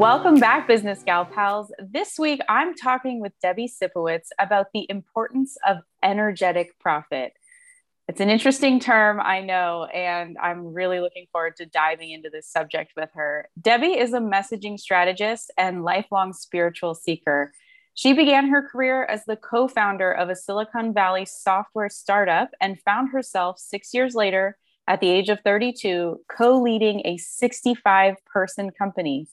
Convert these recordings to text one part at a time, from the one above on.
Welcome back, Business Gal Pals. This week, I'm talking with Debbie Sipowicz about the importance of energetic profit. It's an interesting term, I know, and I'm really looking forward to diving into this subject with her. Debbie is a messaging strategist and lifelong spiritual seeker. She began her career as the co founder of a Silicon Valley software startup and found herself six years later, at the age of 32, co leading a 65 person company.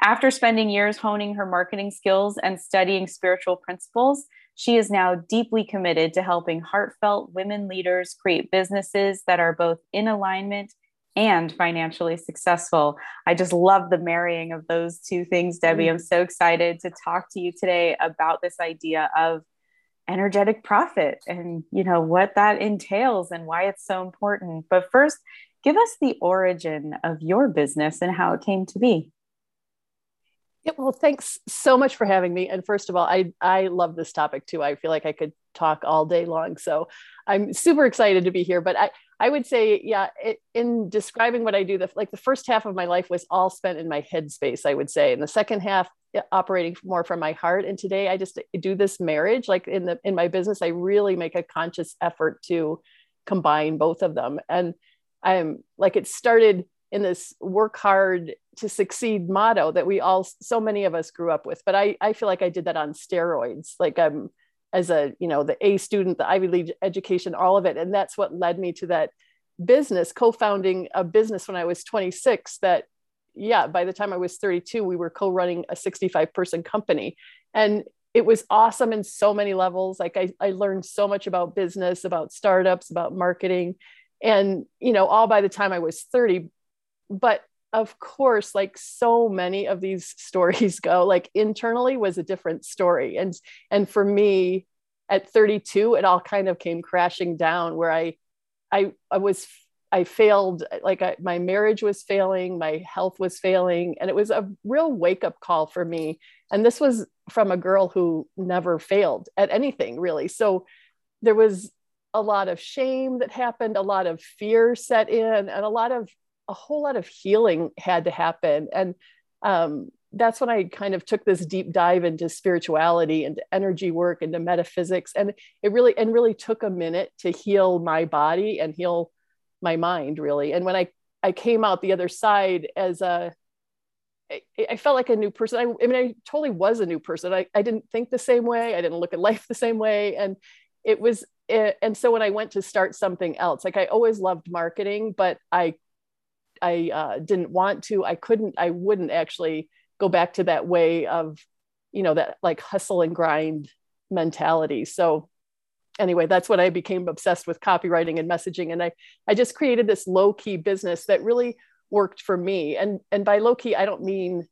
After spending years honing her marketing skills and studying spiritual principles, she is now deeply committed to helping heartfelt women leaders create businesses that are both in alignment and financially successful. I just love the marrying of those two things, Debbie. Mm. I'm so excited to talk to you today about this idea of energetic profit and you know what that entails and why it's so important. But first, give us the origin of your business and how it came to be. Well, thanks so much for having me. And first of all, I I love this topic too. I feel like I could talk all day long. So I'm super excited to be here. But I I would say, yeah, it, in describing what I do, the like the first half of my life was all spent in my head space. I would say, and the second half operating more from my heart. And today I just do this marriage. Like in the in my business, I really make a conscious effort to combine both of them. And I'm like it started in this work hard to succeed motto that we all so many of us grew up with. But i i feel like i did that on steroids. Like i'm as a you know the a student the ivy league education all of it. And that's what led me to that business co-founding a business when i was 26 that yeah by the time i was 32 we were co-running a 65 person company. And it was awesome in so many levels. Like I, I learned so much about business about startups about marketing. And you know all by the time i was 30 but of course like so many of these stories go like internally was a different story. And and for me at 32 it all kind of came crashing down where i i, I was i failed like I, my marriage was failing my health was failing and it was a real wake up call for me. And this was from a girl who never failed at anything really. So there was a lot of shame that happened a lot of fear set in and a lot of a whole lot of healing had to happen. And um, that's when I kind of took this deep dive into spirituality, into energy work, into metaphysics. And it really, and really took a minute to heal my body and heal my mind, really. And when I, I came out the other side as a, I, felt like a new person. I, I mean, I totally was a new person. I, I didn't think the same way. I didn't look at life the same way. And it was, it, and so when I went to start something else, like I always loved marketing, but I I uh, didn't want to. I couldn't. I wouldn't actually go back to that way of, you know, that like hustle and grind mentality. So anyway, that's when I became obsessed with copywriting and messaging, and I I just created this low key business that really worked for me. And and by low key, I don't mean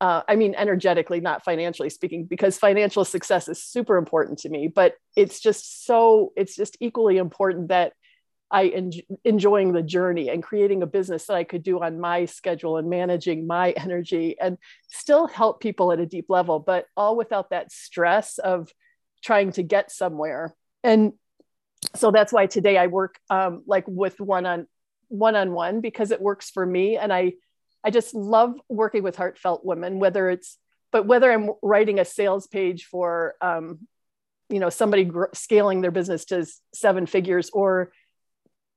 uh, I mean energetically, not financially speaking, because financial success is super important to me. But it's just so it's just equally important that I en- enjoying the journey and creating a business that I could do on my schedule and managing my energy and still help people at a deep level, but all without that stress of trying to get somewhere. And so that's why today I work um, like with one on one on one because it works for me, and I I just love working with heartfelt women, whether it's but whether I'm writing a sales page for um, you know somebody gr- scaling their business to seven figures or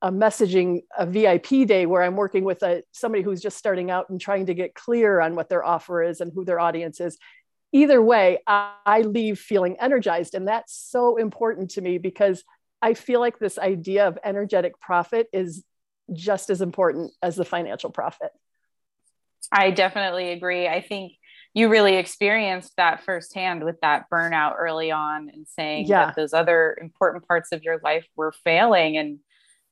a messaging a VIP day where I'm working with a somebody who's just starting out and trying to get clear on what their offer is and who their audience is. Either way, I, I leave feeling energized, and that's so important to me because I feel like this idea of energetic profit is just as important as the financial profit. I definitely agree. I think you really experienced that firsthand with that burnout early on and saying yeah. that those other important parts of your life were failing and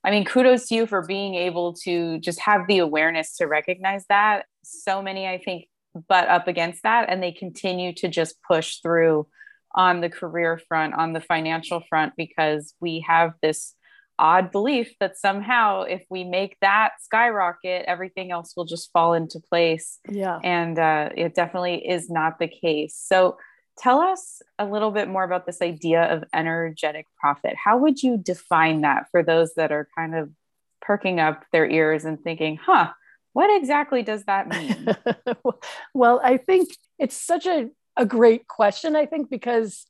I mean, kudos to you for being able to just have the awareness to recognize that. So many, I think, butt up against that and they continue to just push through on the career front, on the financial front, because we have this odd belief that somehow if we make that skyrocket, everything else will just fall into place. Yeah. And uh, it definitely is not the case. So, Tell us a little bit more about this idea of energetic profit. How would you define that for those that are kind of perking up their ears and thinking, huh, What exactly does that mean? well, I think it's such a, a great question, I think, because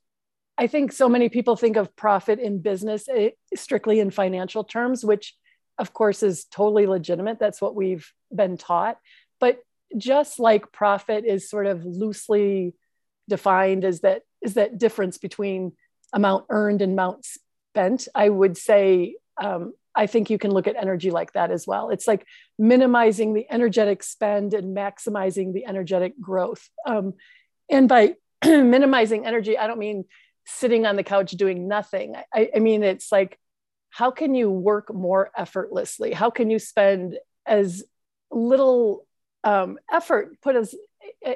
I think so many people think of profit in business eh, strictly in financial terms, which of course is totally legitimate. That's what we've been taught. But just like profit is sort of loosely defined as that is that difference between amount earned and amount spent, I would say um, I think you can look at energy like that as well. It's like minimizing the energetic spend and maximizing the energetic growth. Um, and by minimizing energy, I don't mean sitting on the couch doing nothing. I, I mean, it's like, how can you work more effortlessly? How can you spend as little um, effort, put as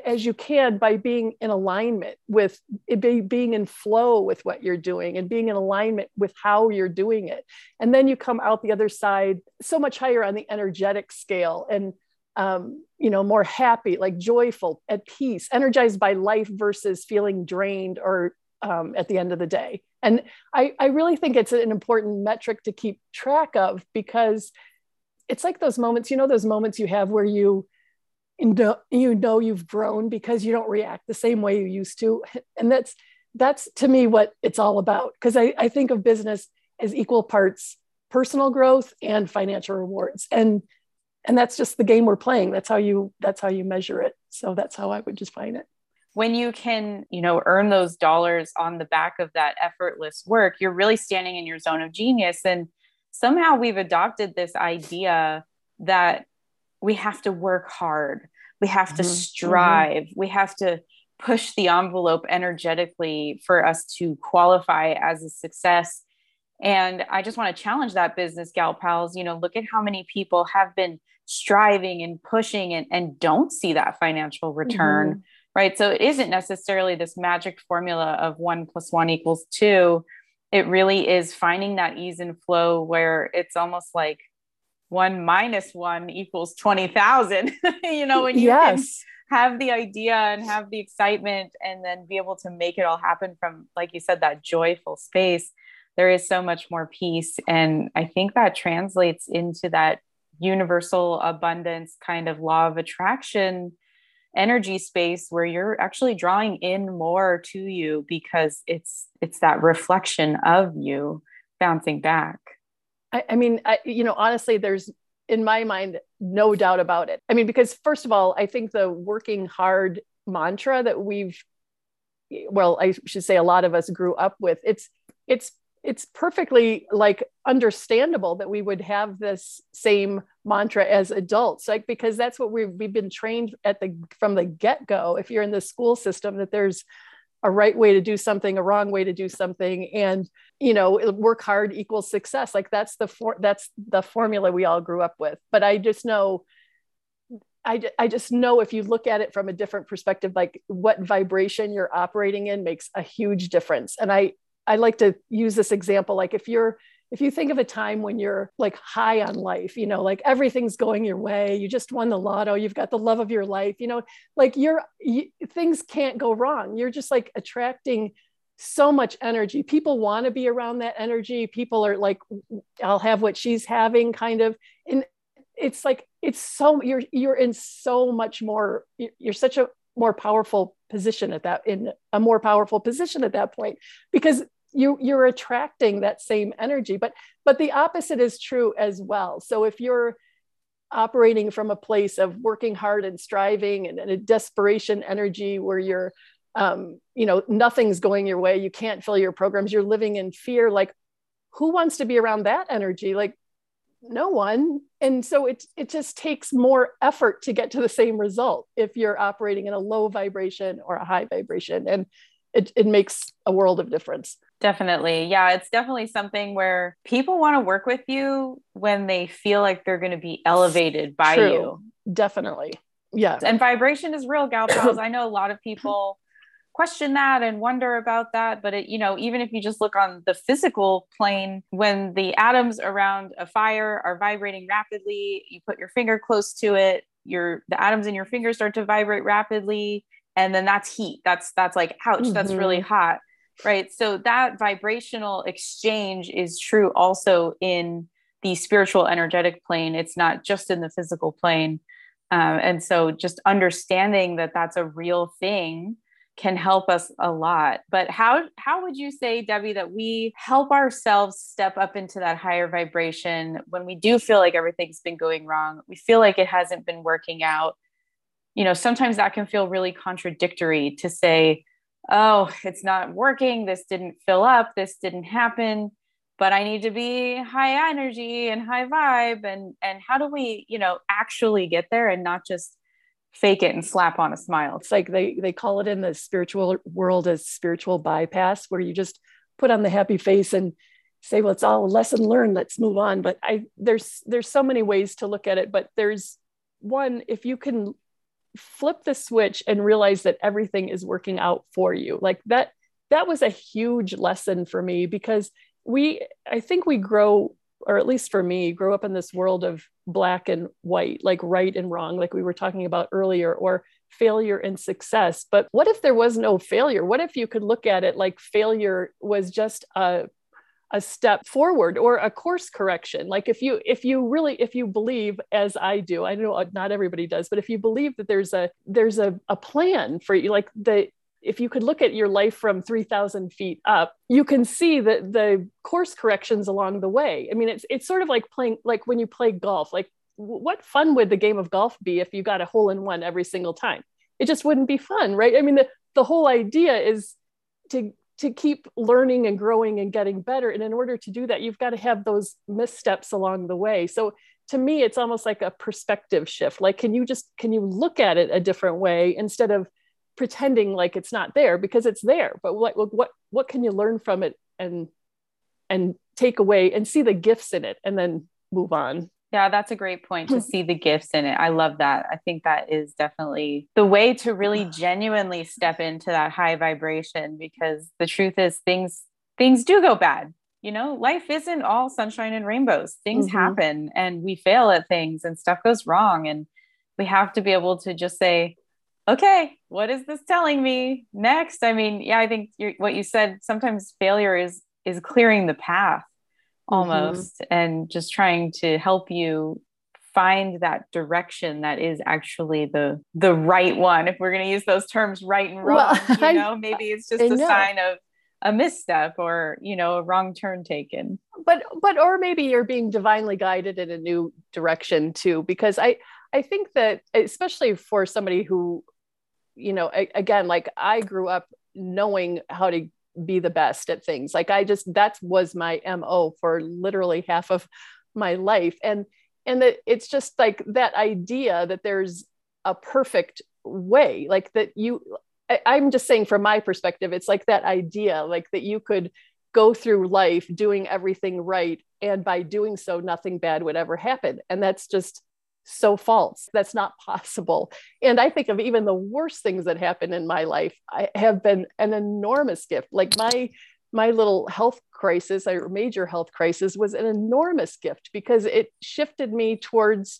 as you can by being in alignment with being in flow with what you're doing and being in alignment with how you're doing it. And then you come out the other side so much higher on the energetic scale and um, you know more happy like joyful at peace energized by life versus feeling drained or um, at the end of the day. And I, I really think it's an important metric to keep track of because it's like those moments you know those moments you have where you you know you've grown because you don't react the same way you used to. And that's that's to me what it's all about. Because I, I think of business as equal parts personal growth and financial rewards. And and that's just the game we're playing. That's how you that's how you measure it. So that's how i would define it. When you can you know earn those dollars on the back of that effortless work you're really standing in your zone of genius. And somehow we've adopted this idea that we have to work hard we have to mm-hmm. mm-hmm. strive mm-hmm. we have to push the envelope energetically for us to qualify as a success and i just want to challenge that business gal pals you know look at how many people have been striving and pushing and, and don't see that financial return mm-hmm. right so it isn't necessarily this magic formula of one plus one equals two it really is finding that ease and flow where it's almost like one minus one equals 20,000. you know, when you yes. have the idea and have the excitement and then be able to make it all happen from, like you said, that joyful space, there is so much more peace. And I think that translates into that universal abundance kind of law of attraction energy space where you're actually drawing in more to you because it's it's that reflection of you bouncing back I, I mean, I, you know, honestly, there's in my mind no doubt about it. I mean, because first of all, I think the working hard mantra that we've, well, I should say, a lot of us grew up with. It's it's it's perfectly like understandable that we would have this same mantra as adults like because that's what we've, we've been trained at the from the get-go if you're in the school system that there's a right way to do something a wrong way to do something and you know work hard equals success. Like that's the for that's the formula we all grew up with. But i just know I, I just know if you look at it from a different perspective like what vibration you're operating in makes a huge difference. And i i like to use this example like if you're if you think of a time when you're like high on life, you know, like everything's going your way, you just won the lotto, you've got the love of your life, you know, like you're you, things can't go wrong. You're just like attracting so much energy. People want to be around that energy. People are like, I'll have what she's having, kind of. And it's like it's so you're you're in so much more. You're such a more powerful position at that in a more powerful position at that point because you you're attracting that same energy but but the opposite is true as well. So if you're operating from a place of working hard and striving and, and a desperation energy where you're um, you know nothing's going your way you can't fill your programs you're living in fear like who wants to be around that energy? Like no one. And so it it just takes more effort to get to the same result if you're operating in a low vibration or a high vibration. And it, it makes a world of difference Definitely. Yeah, it's definitely something where people want to work with you when they feel like they're going to be elevated by True. you. Definitely. Yeah. And vibration is real, gal pals. I know a lot of people question that and wonder about that, but it, you know, even if you just look on the physical plane, when the atoms around a fire are vibrating rapidly, you put your finger close to it, your the atoms in your finger start to vibrate rapidly, and then that's heat. That's that's like ouch, mm-hmm. that's really mm-hmm. hot right so that vibrational exchange is true also in the spiritual energetic plane it's not just in the physical plane Um, and so just understanding that that's a real thing can help us a lot. But how how would you say, Debbie, that we help ourselves step up into that higher vibration when we do feel like everything's been going wrong? We feel like it hasn't been working out. You know, sometimes that can feel really contradictory to say, oh, it's not working, this didn't fill up, this didn't happen. But I need to be high energy and high vibe. And and how do we, you know, actually get there and not just fake it and slap on a smile. It's like they they call it in the spiritual world as spiritual bypass where you just put on the happy face and say well it's all a lesson learned. Let's move on. But i there's there's so many ways to look at it. But there's one if you can flip the switch and realize that everything is working out for you. Like that that was a huge lesson for me because we i think we grow or at least for me grow up in this world of black and white like right and wrong like we were talking about earlier or failure and success. But what if there was no failure? What if you could look at it like failure was just a a step forward or a course correction. Like if you if you really if you believe as i do i know uh, not everybody does but if you believe that there's a there's a, a plan for you like the if you could look at your life from 3000 feet up you can see that the course corrections along the way. I mean it's it's sort of like playing like when you play golf like what fun would the game of golf be if you got a hole in one every single time? It just wouldn't be fun right? I mean the, the whole idea is to to keep learning and growing and getting better. And in order to do that you've got to have those missteps along the way. So to me it's almost like a perspective shift. Like can you just can you look at it a different way instead of pretending like it's not there? Because it's there but what what what can you learn from it and and take away and see the gifts in it and then move on yeah that's a great point to see the gifts in it i love that i think that is definitely the way to really genuinely step into that high vibration because the truth is things things do go bad you know life isn't all sunshine and rainbows things mm-hmm. happen and we fail at things and stuff goes wrong and we have to be able to just say okay, what is this telling me next? I mean, yeah, I think what you said, sometimes failure is is clearing the path. Almost mm-hmm. and just trying to help you find that direction that is actually the the right one if we're going to use those terms right and wrong well, you know maybe it's just I a know. sign of a misstep or you know a wrong turn taken but but or maybe you're being divinely guided in a new direction too because i i think that especially for somebody who you know I, again like i grew up knowing how to be the best at things. Like i just that was my mo for literally half of my life. And and that it's just like that idea that there's a perfect way like that you I, i'm just saying from my perspective it's like that idea like that you could go through life doing everything right and by doing so nothing bad would ever happen. And that's just so false. That's not possible. And I think of even the worst things that happen in my life I have been an enormous gift. Like my my little health crisis, or major health crisis, was an enormous gift because it shifted me towards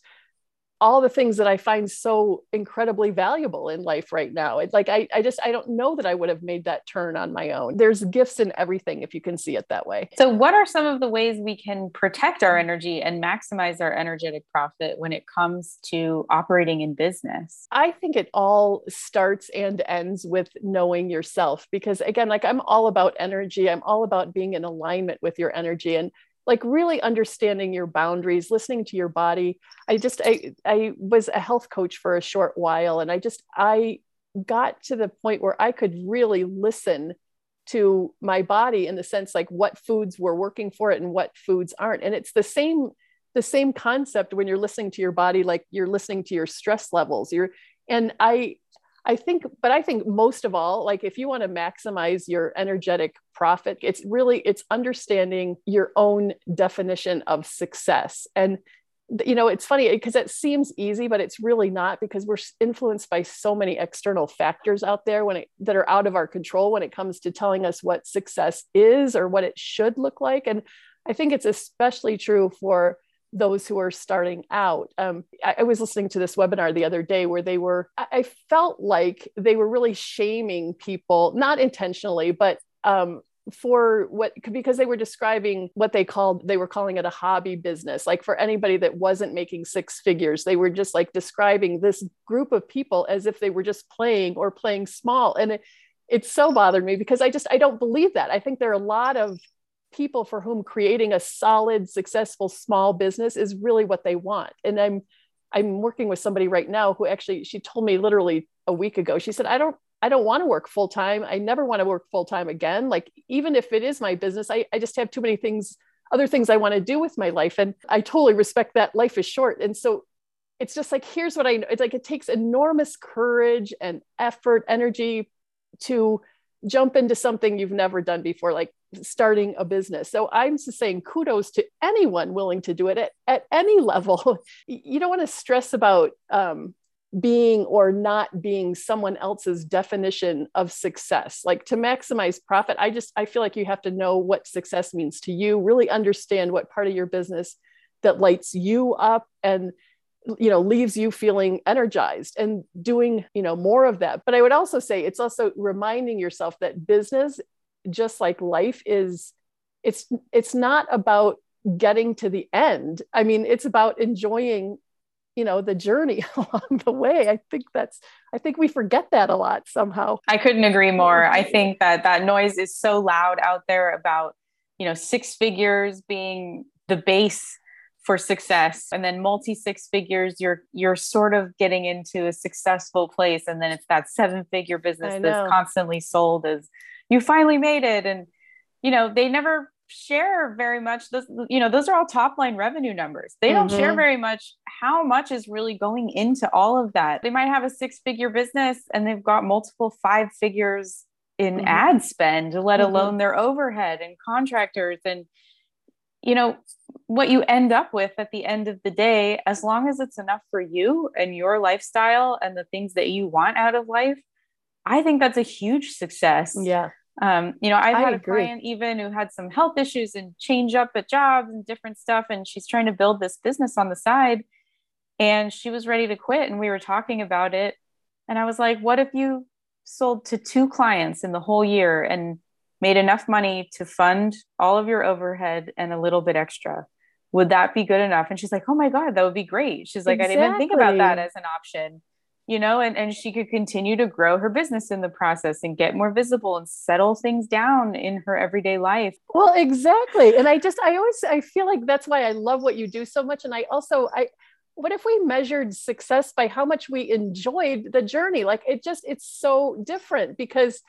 all the things that I find so incredibly valuable in life right now. It's like I, I just I don't know that I would have made that turn on my own. There's gifts in everything if you can see it that way. So what are some of the ways we can protect our energy and maximize our energetic profit when it comes to operating in business? I think it all starts and ends with knowing yourself because again, like I'm all about energy. I'm all about being in alignment with your energy and like really understanding your boundaries listening to your body. I just i i was a health coach for a short while and i just i got to the point where i could really listen to my body in the sense like what foods were working for it and what foods aren't. And it's the same the same concept when you're listening to your body like you're listening to your stress levels. You're and i I think, but I think most of all, like if you want to maximize your energetic profit, it's really it's understanding your own definition of success. And you know, it's funny because it seems easy, but it's really not because we're influenced by so many external factors out there when it that are out of our control when it comes to telling us what success is or what it should look like. And I think it's especially true for those who are starting out. Um, I, I, was listening to this webinar the other day where they were, I, I felt like they were really shaming people, not intentionally, but um, for what because they were describing what they called they were calling it a hobby business. Like for anybody that wasn't making six figures they were just like describing this group of people as if they were just playing or playing small. And it, it so bothered me because i just i don't believe that. I think there are a lot of people for whom creating a solid successful small business is really what they want and i'm i'm working with somebody right now who actually she told me literally a week ago she said i don't I don't want to work full time. I never want to work full time again. Like, even if it is my business, I, I just have too many things, other things I want to do with my life. And I totally respect that life is short. And so it's just like, here's what I know. It's like it takes enormous courage and effort, energy to jump into something you've never done before, like starting a business. So I'm just saying kudos to anyone willing to do it at, at any level. you don't want to stress about um, being or not being someone else's definition of success like to maximize profit i just i feel like you have to know what success means to you really understand what part of your business that lights you up and you know leaves you feeling energized and doing you know more of that but i would also say it's also reminding yourself that business just like life is it's it's not about getting to the end. I mean it's about enjoying you know the journey along the way. I think that's i think we forget that a lot somehow. I couldn't agree more. I think that that noise is so loud out there about you know six figures being the base for success. And then multi six figures you're you're sort of getting into a successful place. And then it's that seven figure business that's constantly sold as you finally made it. And you know they never share very much. Those you know those are all top line revenue numbers. They don't mm-hmm. share very much how much is really going into all of that. They might have a six figure business and they've got multiple five figures in mm-hmm. ad spend let mm-hmm. alone their overhead and contractors and you know what you end up with at the end of the day as long as it's enough for you and your lifestyle and the things that you want out of life i think that's a huge success yeah um, you know, I've I had agree. a client even who had some health issues and change up at jobs and different stuff, and she's trying to build this business on the side. And she was ready to quit, and we were talking about it. And I was like, "What if you sold to two clients in the whole year and made enough money to fund all of your overhead and a little bit extra? Would that be good enough?" And she's like, "Oh my god, that would be great." She's like, exactly. "I didn't even think about that as an option." you know and, and she could continue to grow her business in the process and get more visible and settle things down in her everyday life well exactly and i just i always i feel like that's why i love what you do so much and i also i what if we measured success by how much we enjoyed the journey like it just it's so different because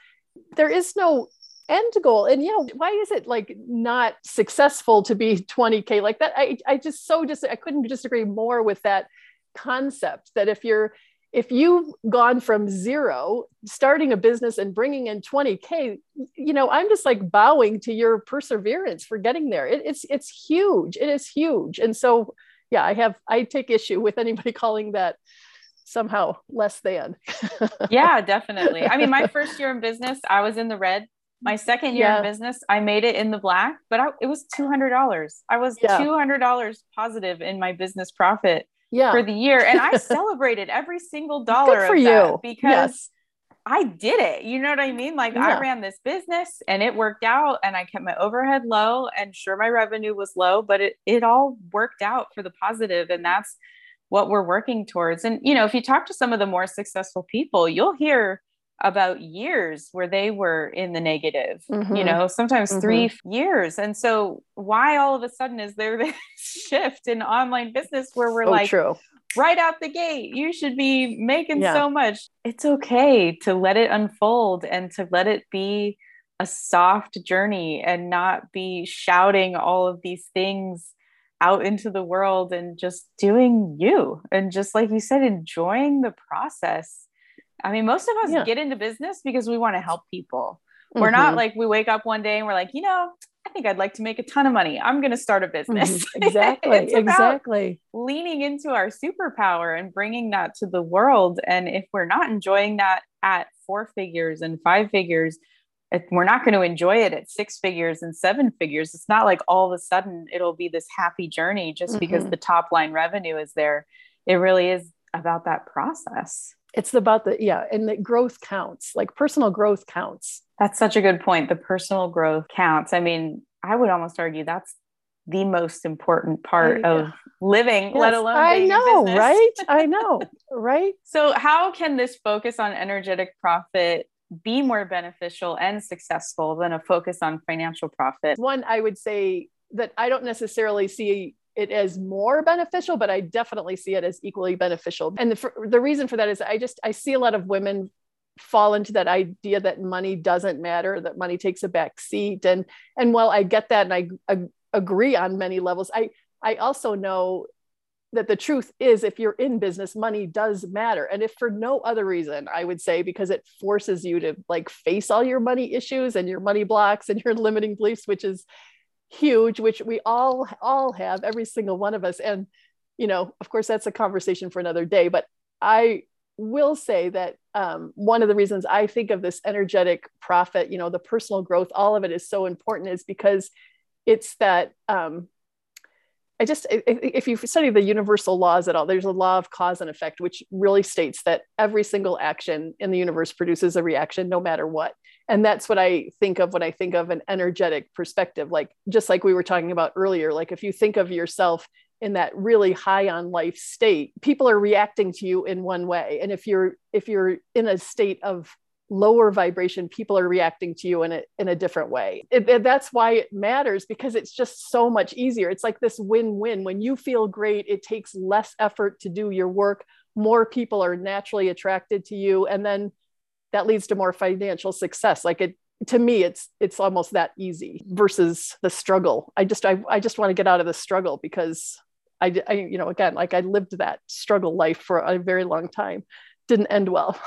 there is no end goal. And you know why is it like not successful to be 20k like that i i just so just i couldn't disagree more with that concept that if you're if you've gone from zero starting a business and bringing in 20k you know i'm just like bowing to your perseverance for getting there. It, it's it's huge. It is huge. And so yeah i have i take issue with anybody calling that somehow less than. Yeah definitely. I mean my first year in business i was in the red my second year yeah. in business i made it in the black but I, it was $200 i was yeah. $200 positive in my business profit yeah. for the year. And I celebrated every single dollar Good for you because yes. I did it. You know what I mean? Like. I ran this business and it worked out and I kept my overhead low and sure my revenue was low, but it it all worked out for the positive and that's what we're working towards. And you know, if you talk to some of the more successful people, you'll hear about years where they were in the negative, mm-hmm. you know, sometimes mm-hmm. three years. And so, why all of a sudden is there this shift in online business where we're oh, like, true. right out the gate, you should be making yeah. so much? It's okay to let it unfold and to let it be a soft journey and not be shouting all of these things out into the world and just doing you. And just like you said, enjoying the process I mean, most of us yeah. get into business because we want to help people. We're mm-hmm. not like we wake up one day and we're like, you know, I think I'd like to make a ton of money. I'm going to start a business. Mm-hmm. Exactly. exactly. Leaning into our superpower and bringing that to the world. And if we're not enjoying that at four figures and five figures, we're not going to enjoy it at six figures and seven figures. It's not like all of a sudden it'll be this happy journey just mm-hmm. because the top line revenue is there. It really is about that process. It's about the yeah and the growth counts like personal growth counts. That's such a good point. The personal growth counts. I mean i would almost argue that's the most important part yeah. of living yes, let alone i know right? I know right? So how can this focus on energetic profit be more beneficial and successful than a focus on financial profit? One i would say that i don't necessarily see it as more beneficial, but I definitely see it as equally beneficial. And the, the reason for that is I just I see a lot of women fall into that idea that money doesn't matter, that money takes a back seat. And and while I get that and I, I agree on many levels, I I also know that the truth is if you're in business money does matter and if for no other reason i would say because it forces you to like face all your money issues and your money blocks and your limiting beliefs which is huge which we all all have every single one of us. And you know of course that's a conversation for another day but i will say that um, one of the reasons i think of this energetic profit you know the personal growth all of it is so important is because it's that um, I just, if you study the universal laws at all, there's a law of cause and effect, which really states that every single action in the universe produces a reaction no matter what and that's what i think of when i think of an energetic perspective like just like we were talking about earlier like if you think of yourself in that really high on life state people are reacting to you in one way. And if you're if you're in a state of lower vibration people are reacting to you in a, in a different way. It, it, that's why it matters because it's just so much easier. It's like this win-win. When you feel great it takes less effort to do your work. More people are naturally attracted to you. And then that leads to more financial success. Like it to me it's it's almost that easy versus the struggle. I just i, I just want to get out of the struggle because I, I you know again like i lived that struggle life for a very long time. Didn't end well.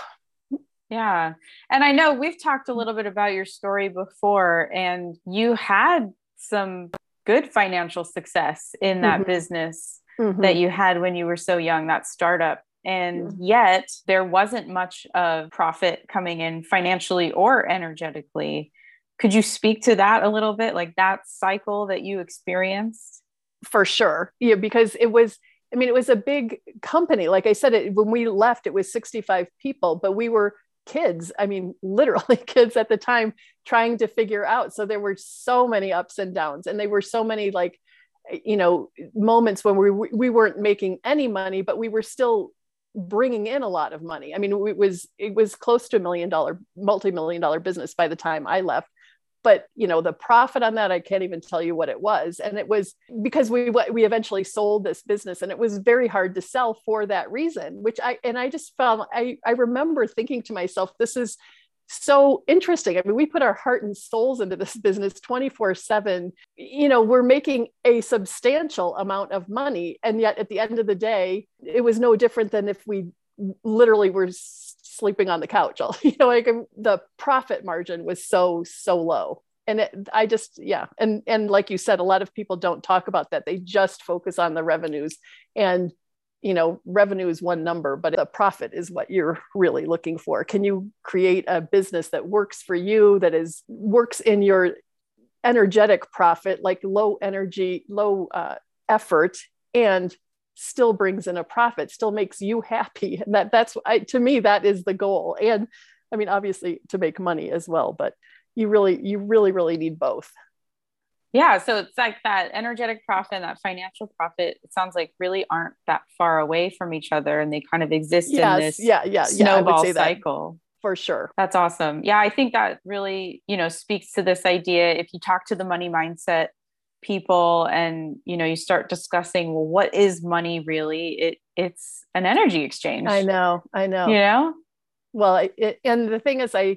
Yeah. And i know we've talked a little bit about your story before and you had some good financial success in that mm-hmm. business mm-hmm. that you had when you were so young that startup and yet there wasn't much of profit coming in financially or energetically. Could you speak to that a little bit, like that cycle that you experienced? For sure. Yeah, because it was, I mean, it was a big company. Like I said, it, when we left, it was 65 people, but we were kids. I mean, literally kids at the time trying to figure out. So there were so many ups and downs, and they were so many like, you know, moments when we we weren't making any money, but we were still bringing in a lot of money. I mean, it was it was close to a million dollar, multi-million dollar business by the time I left. But you know, the profit on that, I can't even tell you what it was. And it was because we we eventually sold this business, and it was very hard to sell for that reason. Which I and I just found I I remember thinking to myself, this is so interesting. I mean, we put our heart and souls into this business 24 7. You know, we're making a substantial amount of money. And yet at the end of the day, it was no different than if we literally were sleeping on the couch. You know, like um, the profit margin was so, so low. And it, I just, yeah. And, and like you said, a lot of people don't talk about that. They just focus on the revenues. And you know revenue is one number but the profit is what you're really looking for. Can you create a business that works for you that is works in your energetic profit like low energy low uh, effort and still brings in a profit still makes you happy? And that that's I, to me that is the goal. And i mean obviously to make money as well but you really you really really need both yeah. So it's like that energetic profit and that financial profit, it sounds like really aren't that far away from each other and they kind of exist yes, in this yeah, yeah, snowball yeah, cycle. For sure. That's awesome. Yeah. I think that really, you know, speaks to this idea. If you talk to the money mindset people and you know you start discussing well what is money really it it's an energy exchange i know i know you know well it, and the thing is i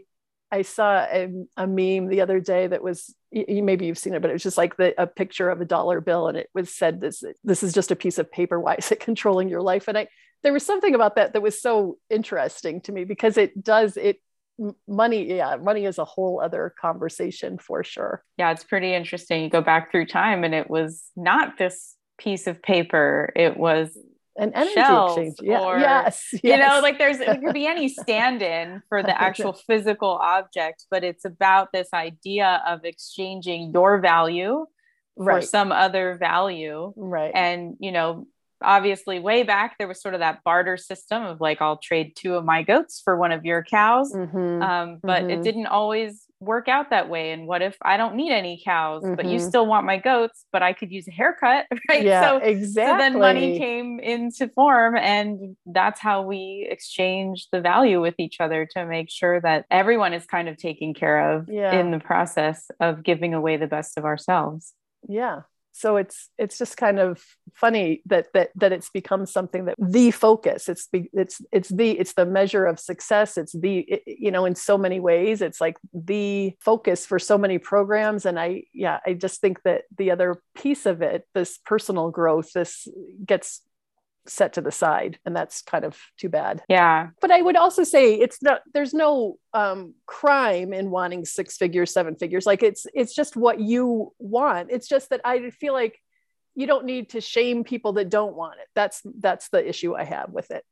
I saw a, a, meme the other day that was you, maybe you've seen it, but it was just like the, a picture of a dollar bill, and it was said this this is just a piece of paper. Why is it controlling your life? And I there was something about that that was so interesting to me because it does it money yeah money is a whole other conversation for sure yeah it's pretty interesting you go back through time and it was not this piece of paper it was an energy exchange. Yeah. Or, yes, yes. You know, like there's it could be any stand-in for the actual physical object, but it's about this idea of exchanging your value for some other value. Right. And you know, obviously way back there was sort of that barter system of like i'll trade two of my goats for one of your cows mm-hmm. um, but mm-hmm. it didn't always work out that way and what if i don't need any cows mm-hmm. but you mm-hmm. still want my goats but i could use a haircut right yeah, so exactly so then money came into form and that's how we exchange the value with each other to make sure that everyone is kind of taken care of yeah. in the process of giving away the best of ourselves yeah so it's it's just kind of funny that that that it's become something that the focus it's the it's it's the it's the measure of success. It's the it, you know in so many ways it's like the focus for so many programs. And i yeah i just think that the other piece of it this personal growth this gets set to the side and that's kind of too bad. Yeah. But i would also say it's not there's no um, crime in wanting six figures seven figures. Like it's it's just what you want. It's just that i feel like you don't need to shame people that don't want it. That's that's the issue i have with it.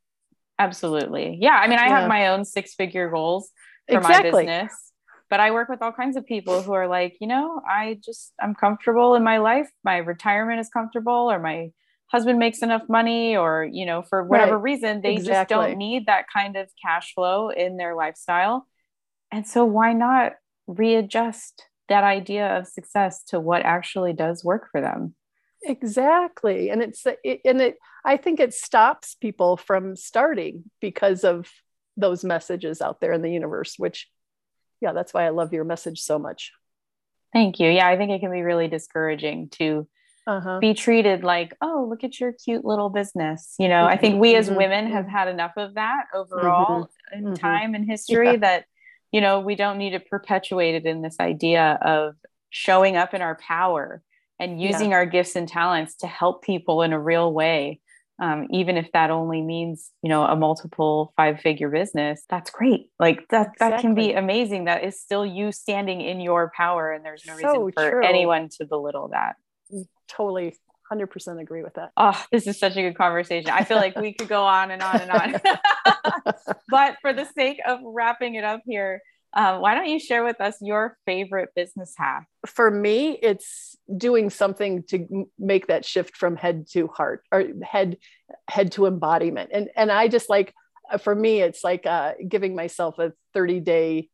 Absolutely. Yeah i mean i yeah. have my own six figure goals for exactly. my business but i work with all kinds of people who are like you know i just i'm comfortable in my life. My retirement is comfortable or my husband makes enough money or you know for whatever right. reason they exactly. just don't need that kind of cash flow in their lifestyle. And so why not readjust that idea of success to what actually does work for them? Exactly. And it's it, and it i think it stops people from starting because of those messages out there in the universe which yeah that's why i love your message so much. Thank you. Yeah i think it can be really discouraging to uh-huh. be treated like, oh, look at your cute little business. You know, mm-hmm. I think we as mm-hmm. women have mm-hmm. had enough of that overall mm-hmm. in mm-hmm. time and history yeah. that, you know, we don't need to perpetuate it in this idea of showing up in our power and using yeah. our gifts and talents to help people in a real way. Um, even if that only means you know a multiple five figure business that's great like that exactly. that can be amazing that is still you standing in your power and there's no so reason for true. anyone to belittle that totally 100% agree with that. Oh, this is such a good conversation. I feel like we could go on and on and on. but for the sake of wrapping it up here, uh, why don't you share with us your favorite business hack? For me, it's doing something to make that shift from head to heart or head head to embodiment. And and I just like uh, for me, it's like uh, giving myself a 30 day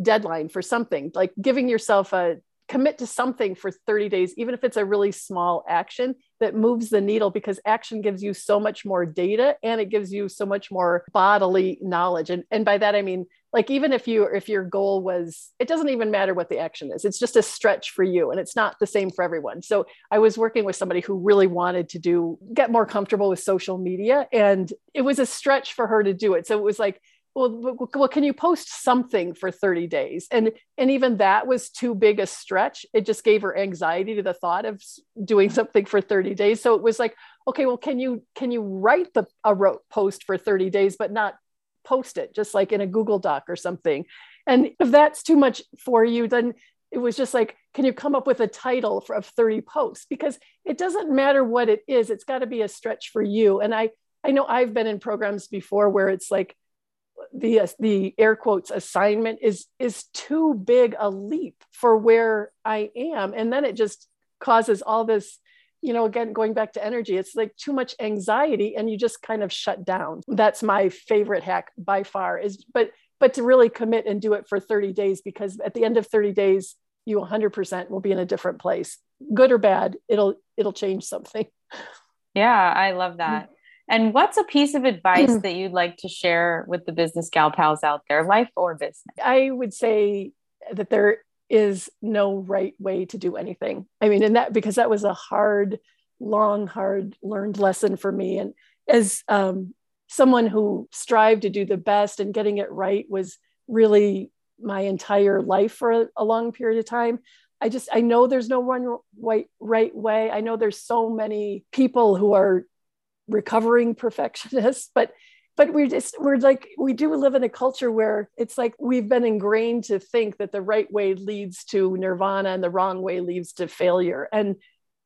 deadline for something, like giving yourself a commit to something for 30 days, even if it's a really small action that moves the needle, because action gives you so much more data and it gives you so much more bodily knowledge. And, and by that, I mean, like even if you if your goal was it doesn't even matter what the action is it's just a stretch for you and it's not the same for everyone so i was working with somebody who really wanted to do get more comfortable with social media and it was a stretch for her to do it so it was like well, well, can you post something for 30 days? And and even that was too big a stretch. It just gave her anxiety to the thought of doing something for 30 days. So it was like, okay, well, can you can you write the a post for 30 days, but not post it, just like in a Google Doc or something? And if that's too much for you, then it was just like, can you come up with a title for, of 30 posts? Because it doesn't matter what it is, it's got to be a stretch for you. And I I know I've been in programs before where it's like the the air quotes assignment is is too big a leap for where I am, and then it just causes all this you know again going back to energy it's like too much anxiety and you just kind of shut down. That's my favorite hack by far is but but to really commit and do it for 30 days because at the end of 30 days you 100% will be in a different place. Good or bad it'll it'll change something. Yeah i love that and what's a piece of advice that you'd like to share with the business gal pals out there, life or business? I would say that there is no right way to do anything. I mean, and that because that was a hard, long, hard learned lesson for me. And as um, someone who strived to do the best and getting it right was really my entire life for a, a long period of time. I just I know there's no one right right way. I know there's so many people who are recovering perfectionists, but but we're just we're like we do live in a culture where it's like we've been ingrained to think that the right way leads to nirvana and the wrong way leads to failure. And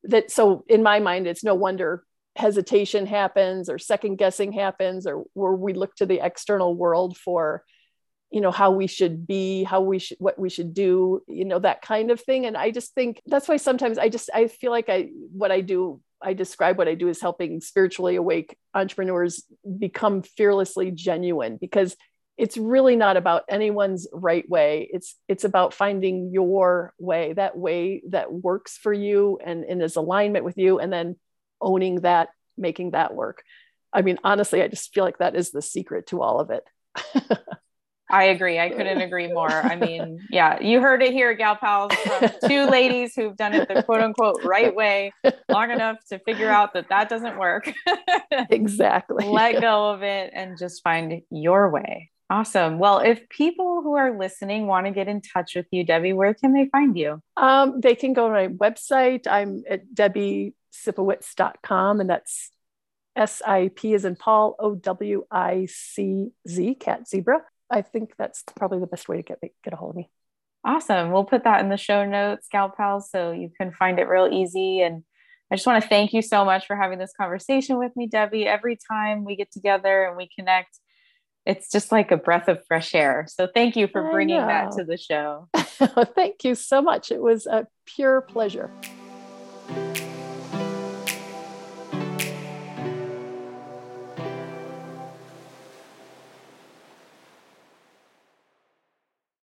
that so in my mind it's no wonder hesitation happens or second guessing happens or where we look to the external world for you know how we should be how we should what we should do you know that kind of thing. And i just think that's why sometimes i just i feel like i what i do I describe what I do as helping spiritually awake entrepreneurs become fearlessly genuine because it's really not about anyone's right way. It's it's about finding your way, that way that works for you and, and is alignment with you, and then owning that, making that work. I mean, honestly, I just feel like that is the secret to all of it. I agree. I couldn't agree more. I mean, yeah, you heard it here, Gal Pals, from two ladies who've done it the quote unquote right way long enough to figure out that that doesn't work. exactly. Let go of it and just find your way. Awesome. Well, if people who are listening want to get in touch with you, Debbie, where can they find you? Um, they can go to my website. I'm at debbiesipowicz.com, and that's S I P is in Paul, O W I C Z, cat zebra. I think that's probably the best way to get get a hold of me. Awesome. We'll put that in the show notes, Gal Pals, so you can find it real easy. And I just want to thank you so much for having this conversation with me, Debbie. Every time we get together and we connect, it's just like a breath of fresh air. So thank you for bringing that to the show. thank you so much. It was a pure pleasure.